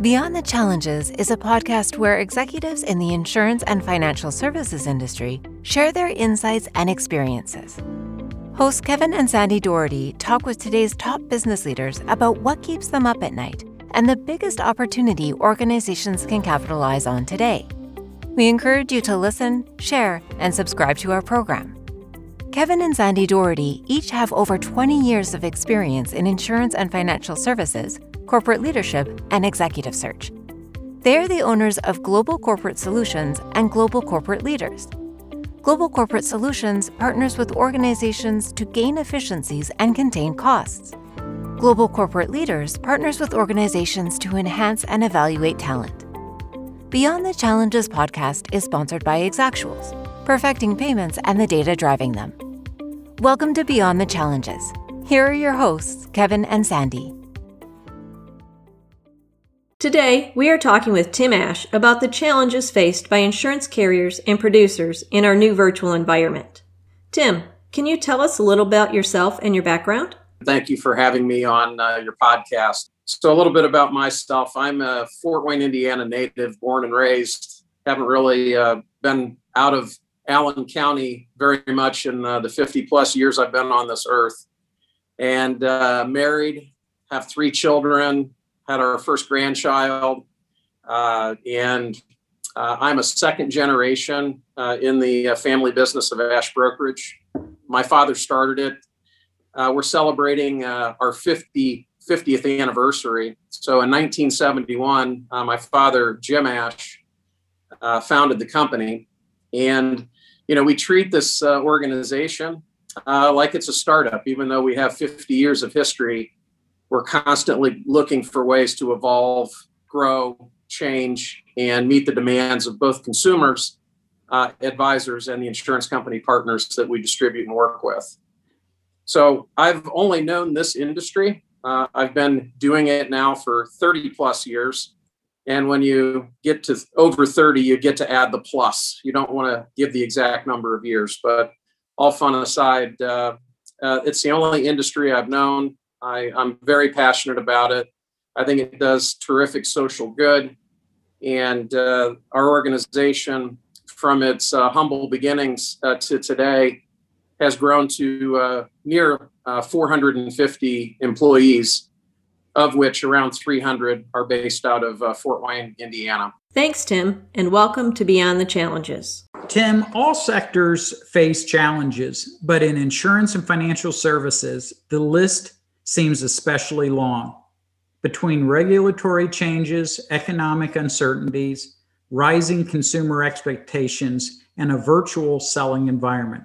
Beyond the Challenges is a podcast where executives in the insurance and financial services industry share their insights and experiences. Hosts Kevin and Sandy Doherty talk with today's top business leaders about what keeps them up at night and the biggest opportunity organizations can capitalize on today. We encourage you to listen, share, and subscribe to our program. Kevin and Sandy Doherty each have over 20 years of experience in insurance and financial services, corporate leadership, and executive search. They are the owners of Global Corporate Solutions and Global Corporate Leaders. Global Corporate Solutions partners with organizations to gain efficiencies and contain costs. Global Corporate Leaders partners with organizations to enhance and evaluate talent. Beyond the Challenges podcast is sponsored by Exactuals, perfecting payments and the data driving them. Welcome to Beyond the Challenges. Here are your hosts, Kevin and Sandy. Today, we are talking with Tim Ash about the challenges faced by insurance carriers and producers in our new virtual environment. Tim, can you tell us a little about yourself and your background? Thank you for having me on uh, your podcast. So, a little bit about myself. I'm a Fort Wayne, Indiana native, born and raised. Haven't really uh, been out of Allen County very much in uh, the 50 plus years I've been on this earth. And uh, married, have three children, had our first grandchild. Uh, and uh, I'm a second generation uh, in the uh, family business of Ash Brokerage. My father started it. we're celebrating our 50, 50th anniversary. So in 1971, my father, Jim Ash, founded the company. And you know, we treat this uh, organization uh, like it's a startup, even though we have 50 years of history. We're constantly looking for ways to evolve, grow, change, and meet the demands of both consumers, uh, advisors, and the insurance company partners that we distribute and work with. So I've only known this industry. Uh, I've been doing it now for 30 plus years. And when you get to over 30, you get to add the plus. You don't want to give the exact number of years, but all fun aside, uh, uh, it's the only industry I've known. I, I'm very passionate about it. I think it does terrific social good. And uh, our organization, from its uh, humble beginnings uh, to today, has grown to uh, near 450 employees of which around 300 are based out of uh, Fort Wayne, Indiana. Thanks, Tim, and welcome to Beyond the Challenges. Tim, all sectors face challenges, but in insurance and financial services, the list seems especially long. Between regulatory changes, economic uncertainties, rising consumer expectations, and a virtual selling environment.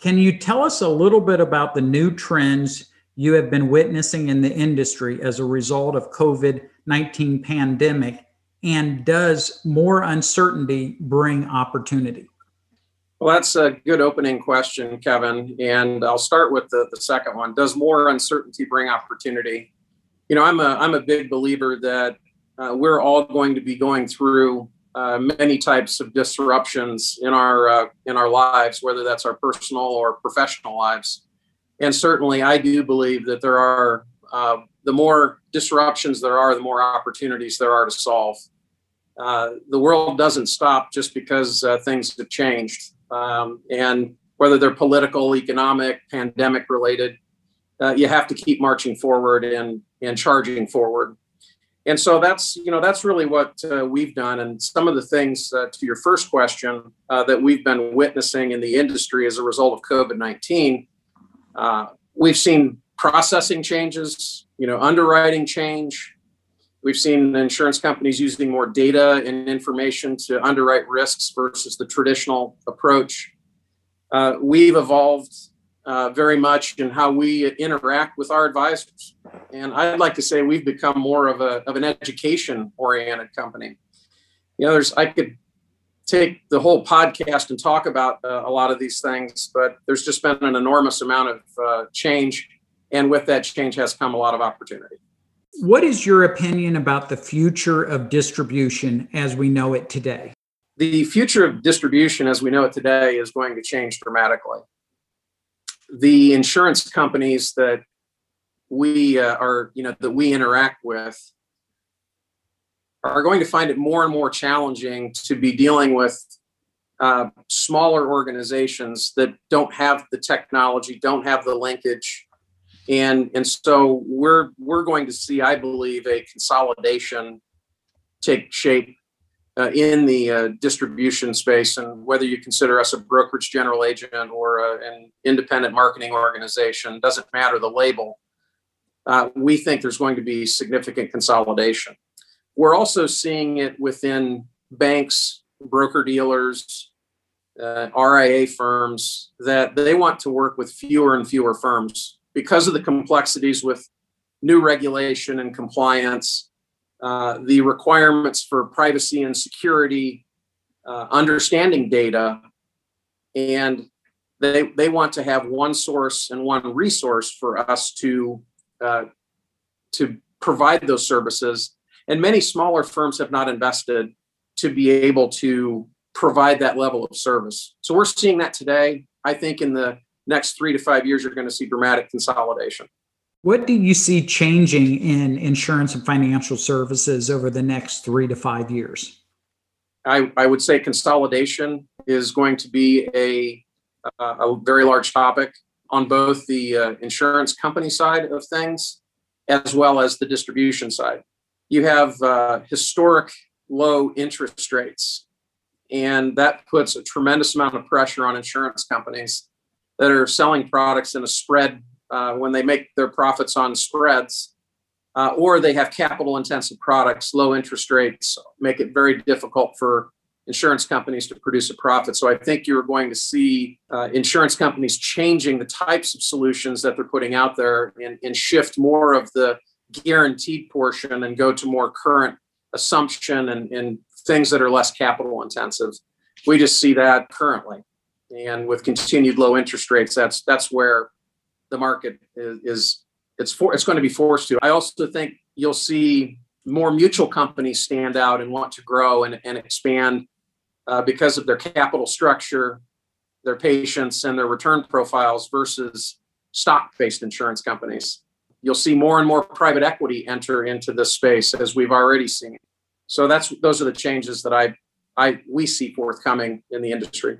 Can you tell us a little bit about the new trends you have been witnessing in the industry as a result of COVID-19 pandemic and does more uncertainty bring opportunity? Well, that's a good opening question, Kevin. And I'll start with the, the second one. Does more uncertainty bring opportunity? You know, I'm a, I'm a big believer that uh, we're all going to be going through uh, many types of disruptions in our uh, in our lives, whether that's our personal or professional lives and certainly I do believe that there are uh, the more disruptions there are, the more opportunities there are to solve. Uh, the world doesn't stop just because uh, things have changed, um, and whether they're political, economic, pandemic related, uh, you have to keep marching forward and and charging forward. And so that's you know that's really what uh, we've done. And some of the things uh, to your first question that we've been witnessing in the industry as a result of COVID nineteen uh, we've seen processing changes, you know, underwriting change. We've seen insurance companies using more data and information to underwrite risks versus the traditional approach. Uh, we've evolved uh, very much in how we interact with our advisors. And I'd like to say we've become more of, a, of an education oriented company. You know, there's, I could take the whole podcast and talk about uh, a lot of these things, but there's just been an enormous amount of uh, change. And with that change has come a lot of opportunity. What is your opinion about the future of distribution as we know it today? The future of distribution as we know it today is going to change dramatically. The insurance companies that we uh, are, you know, that we interact with are going to find it more and more challenging to be dealing with uh, smaller organizations that don't have the technology, don't have the linkage, and and so we're we're going to see, I believe, a consolidation take shape uh, in the uh, distribution space, and whether you consider us a brokerage general agent or a, an independent marketing organization, doesn't matter the label. Uh, we think there's going to be significant consolidation. We're also seeing it within banks, broker dealers, uh, RIA firms that they want to work with fewer and fewer firms because of the complexities with new regulation and compliance, uh, the requirements for privacy and security, uh, understanding data, and they they want to have one source and one resource for us to uh, to provide those services. And many smaller firms have not invested to be able to provide that level of service. So we're seeing that today. I think in the next three to five years, you're going to see dramatic consolidation. What do you see changing in insurance and financial services over the next three to five years? I, I would say consolidation is going to be a, a very large topic on both the uh, insurance company side of things as well as the distribution side. You have uh, historic low interest rates, and that puts a tremendous amount of pressure on insurance companies that are selling products in a spread uh, when they make their profits on spreads, uh, or they have capital intensive products, low interest rates make it very difficult for insurance companies to produce a profit. So I think you're going to see uh, insurance companies changing the types of solutions that they're putting out there and, and shift more of the guaranteed portion and go to more current assumption and, and things that are less capital intensive. We just see that currently and with continued low interest rates, that's that's where the market is, is it's for it's going to be forced to. I also think you'll see more mutual companies stand out and want to grow and, and expand uh, because of their capital structure, their patience, and their return profiles versus stock-based insurance companies. You'll see more and more private equity enter into this space as we've already seen. So that's those are the changes that I I we see forthcoming in the industry.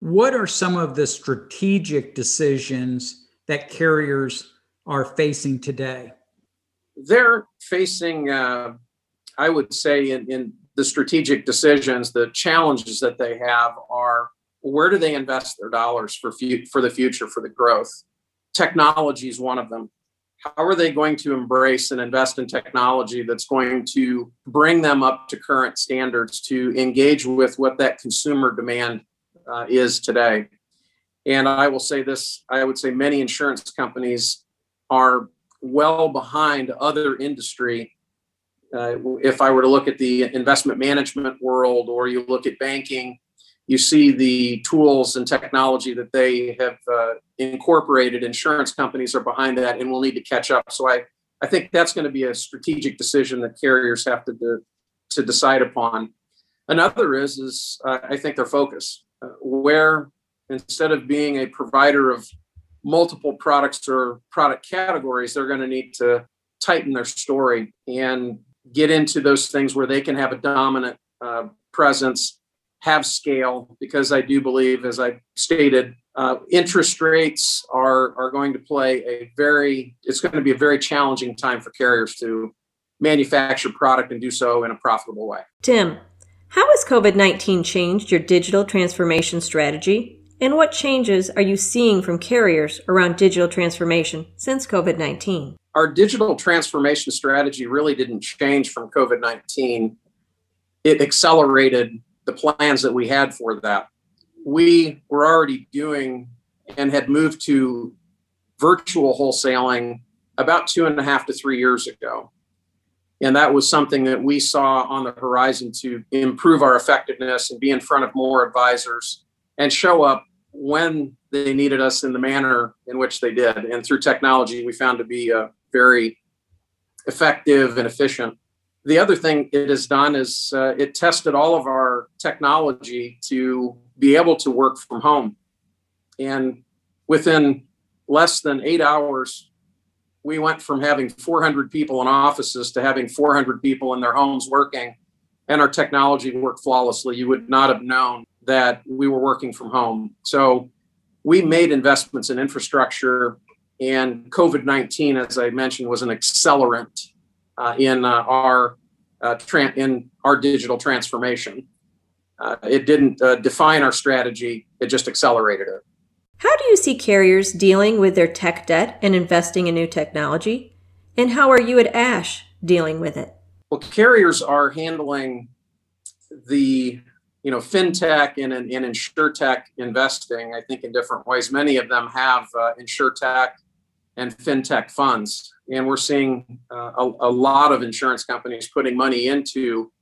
What are some of the strategic decisions that carriers are facing today? They're facing, uh, I would say, in, in the strategic decisions, the challenges that they have are where do they invest their dollars for fu- for the future for the growth? Technology is one of them. How are they going to embrace and invest in technology that's going to bring them up to current standards to engage with what that consumer demand uh, is today. And I will say this I would say many insurance companies are well behind other industry. Uh, if I were to look at the investment management world or you look at banking, you see the tools and technology that they have uh, incorporated. Insurance companies are behind that and will need to catch up. So I, I think that's going to be a strategic decision that carriers have to, de- to decide upon. Another is, is uh, I think their focus where instead of being a provider of multiple products or product categories, they're going to need to tighten their story and get into those things where they can have a dominant uh, presence, have scale. Because I do believe, as I stated, uh, interest rates are are going to play a very. It's going to be a very challenging time for carriers to manufacture product and do so in a profitable way. Tim, how has COVID 19 changed your digital transformation strategy? And what changes are you seeing from carriers around digital transformation since COVID 19? Our digital transformation strategy really didn't change from COVID 19. It accelerated the plans that we had for that. We were already doing and had moved to virtual wholesaling about two and a half to three years ago. And that was something that we saw on the horizon to improve our effectiveness and be in front of more advisors and show up when they needed us in the manner in which they did. And through technology, we found to be uh, very effective and efficient. The other thing it has done is uh, it tested all of our technology to be able to work from home. And within less than eight hours we went from having 400 people in offices to having 400 people in their homes working, and our technology worked flawlessly. You would not have known that we were working from home. So we made investments in infrastructure, and COVID 19, as I mentioned, was an accelerant in uh, our uh, tra- in our digital transformation. Uh, it didn't uh, define our strategy; it just accelerated it. How do you see carriers dealing with their tech debt and investing in new technology? And how are you at Ash dealing with it? Well, carriers are handling the you know fintech and, and, and insurtech investing. I think in different ways. Many of them have uh, insurtech and fintech funds, and we're seeing uh, a, a, lot of insurance companies putting money into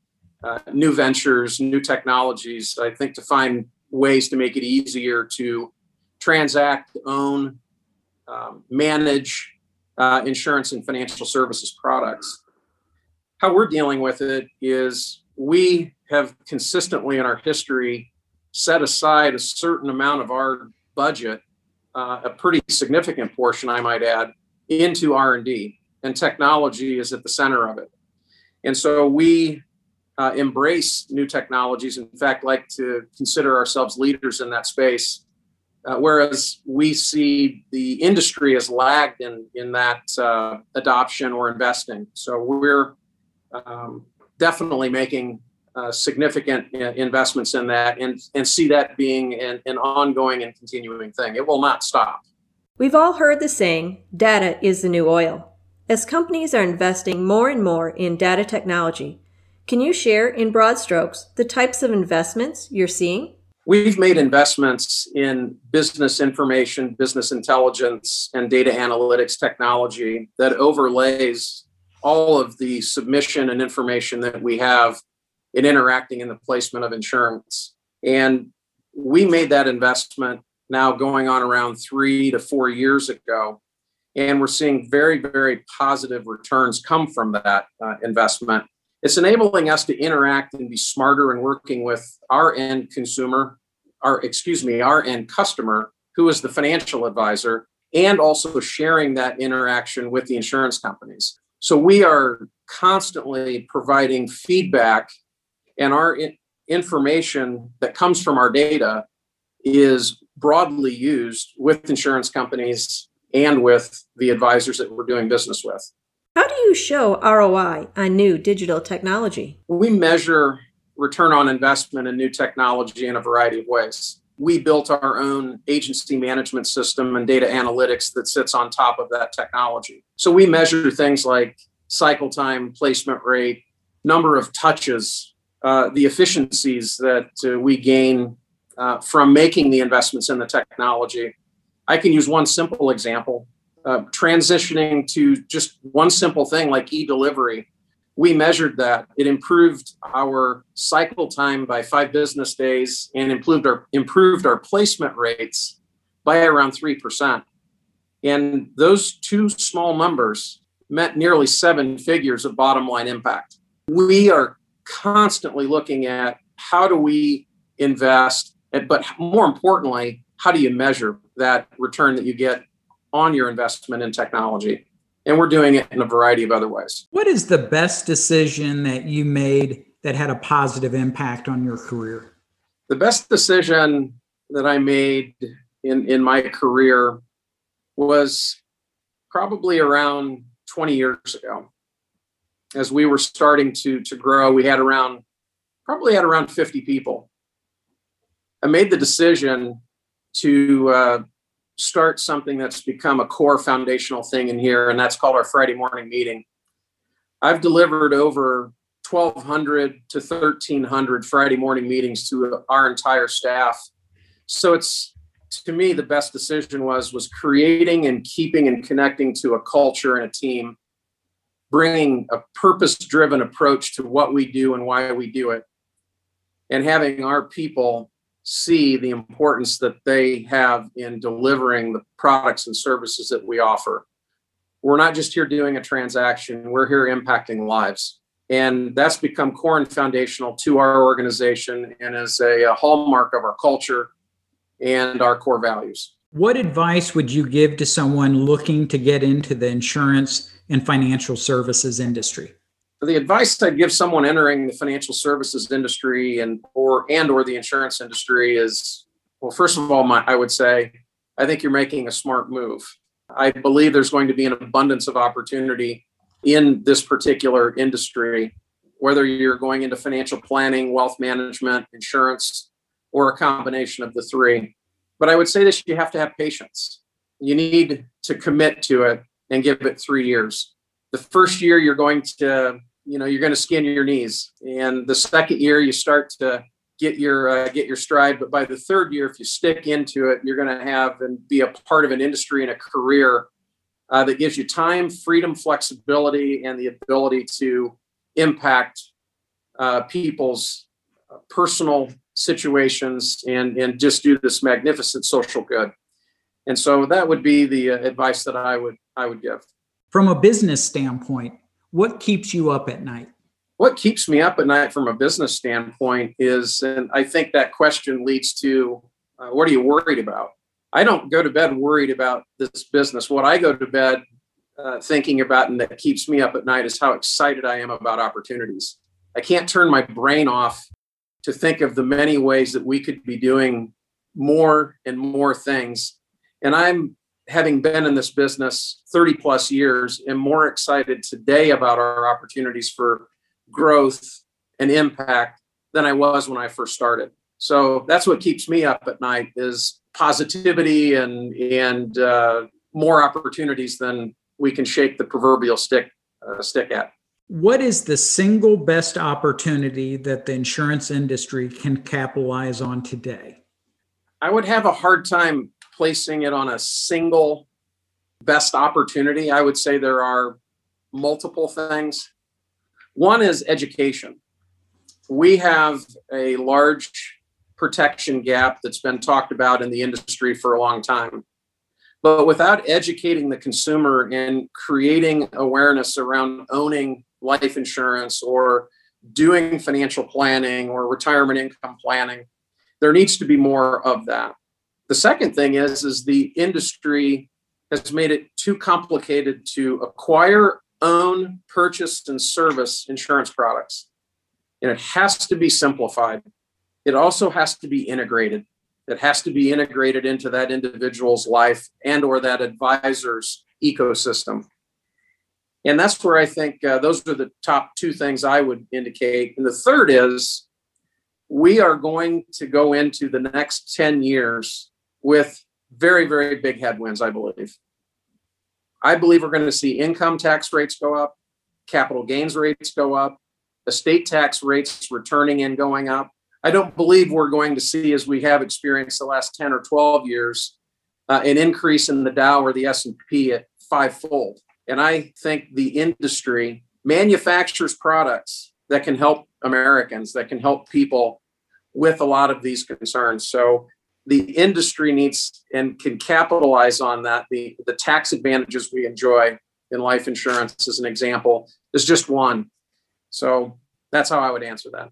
uh, new ventures, new technologies. I think to find ways to make it easier to transact, own, um, manage uh, insurance and financial services products. How we're dealing with it is we have consistently in our history set aside a certain amount of our budget, uh, a pretty significant portion, I might add, into R&D, and technology is at the center of it. And so we uh, embrace new technologies. In fact, like to consider ourselves leaders in that space uh, whereas we see the industry has lagged in in that uh, adoption or investing. So we're um, definitely making uh, significant investments in that, and and see that being an, an ongoing and continuing thing. It will not stop. We've all heard the saying, "Data is the new oil." As companies are investing more and more in data technology, can you share in broad strokes the types of investments you're seeing? We've made investments in business information, business intelligence, and data analytics technology that overlays all of the submission and information that we have in interacting in the placement of insurance. And we made that investment now going on around three to four years ago. And we're seeing very, very positive returns come from that uh, investment it's enabling us to interact and be smarter and working with our end consumer, our excuse me, our end customer, who is the financial advisor, and also sharing that interaction with the insurance companies. So we are constantly providing feedback, and our information that comes from our data is broadly used with insurance companies and with the advisors that we're doing business with. How do you show ROI on new digital technology? We measure return on investment in new technology in a variety of ways. We built our own agency management system and data analytics that sits on top of that technology. So we measure things like cycle time, placement rate, number of touches, uh, the efficiencies that uh, we gain uh, from making the investments in the technology. I can use one simple example uh, transitioning to just one simple thing like e-delivery. We measured that. It improved our cycle time by five business days and improved our improved our placement rates by around 3% and those two small numbers meant nearly seven figures of bottom line impact. We are constantly looking at how do we invest but more importantly how do you measure that return that you get on your investment in technology. And we're doing it in a variety of other ways. What is the best decision that you made that had a positive impact on your career? The best decision that I made in, in my career was probably around 20 years ago. As we were starting to, to grow, we had around probably had around 50 people. I made the decision to uh, start something that's become a core foundational thing in here, and that's called our Friday morning meeting. I've delivered over 1,200 to 1,300 Friday morning meetings to our entire staff. So it's to me the best decision was was creating and keeping and connecting to a culture and a team, bringing a purpose-driven approach to what we do and why we do it, and having our people see the importance that they have in delivering the products and services that we offer. We're not just here doing a transaction, we're here impacting lives. And that's become core and foundational to our organization and is a, a hallmark of our culture and our core values. What advice would you give to someone looking to get into the insurance and financial services industry? The advice I'd give someone entering the financial services industry and or and or the insurance industry is well, first of all, my, I would say I think you're making a smart move. I believe there's going to be an abundance of opportunity in this particular industry, whether you're going into financial planning, wealth management, insurance, or a combination of the three. But I would say this you have to have patience. You need to commit to it and give it three years. The first year, you're going to, you know, you're going to skin your knees. And the second year, you start to get your uh, get your stride but by the third year if you stick into it you're going to have and be a part of an industry and a career uh, that gives you time freedom flexibility and the ability to impact uh, people's personal situations and and just do this magnificent social good and so that would be the uh, advice that i would i would give from a business standpoint what keeps you up at night? What keeps me up at night from a business standpoint is and i think that question leads to uh, what are you worried about? I don't go to bed worried about this business. What i go to bed uh, thinking about and that keeps me up at night is how excited i am about opportunities. I can't turn my brain off to think of the many ways that we could be doing more and more things. And I'm having been in this business 30 plus years and more excited today about our opportunities for growth and impact than I was when I first started. So that's what keeps me up at night is positivity and and uh, more opportunities than we can shake the proverbial stick uh, stick at. What is the single best opportunity that the insurance industry can capitalize on today? I would have a hard time placing it on a single best opportunity. I would say there are multiple things. One is education. We have a large protection gap that's been talked about in the industry for a long time. But without educating the consumer and creating awareness around owning life insurance or doing financial planning or retirement income planning. There needs to be more of that. The second thing is is the industry has made it too complicated to acquire, own, purchase and service insurance products. And it has to be simplified. It also has to be integrated. It has to be integrated into that individual's life and or that advisor's ecosystem and that's where I think uh, those are the top two things I would indicate. And the third is we are going to go into the next 10 years with very, very big headwinds, I believe. I believe we're going to see income tax rates go up, capital gains rates go up, estate tax rates returning and going up. I don't believe we're going to see, as we have experienced the last 10 or 12 years, uh, an increase in the Dow or the S&P at fivefold. And I think the industry manufactures products that can help Americans, that can help people with a lot of these concerns. So the industry needs and can capitalize on that. The, the tax advantages we enjoy in life insurance, as an example, is just one. So that's how I would answer that.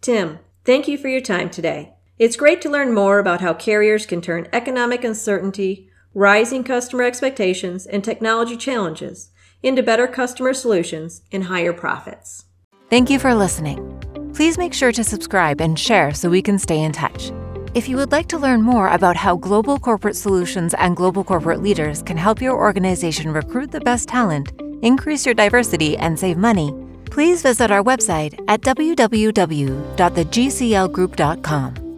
Tim, thank you for your time today. It's great to learn more about how carriers can turn economic uncertainty rising customer expectations, and technology challenges into better customer solutions and higher profits. Thank you for listening. Please make sure to subscribe and share so we can stay in touch. If you would like to learn more about how global corporate solutions and global corporate leaders can help your organization recruit the best talent, increase your diversity, and save money, please visit our website at www.thegclgroup.com.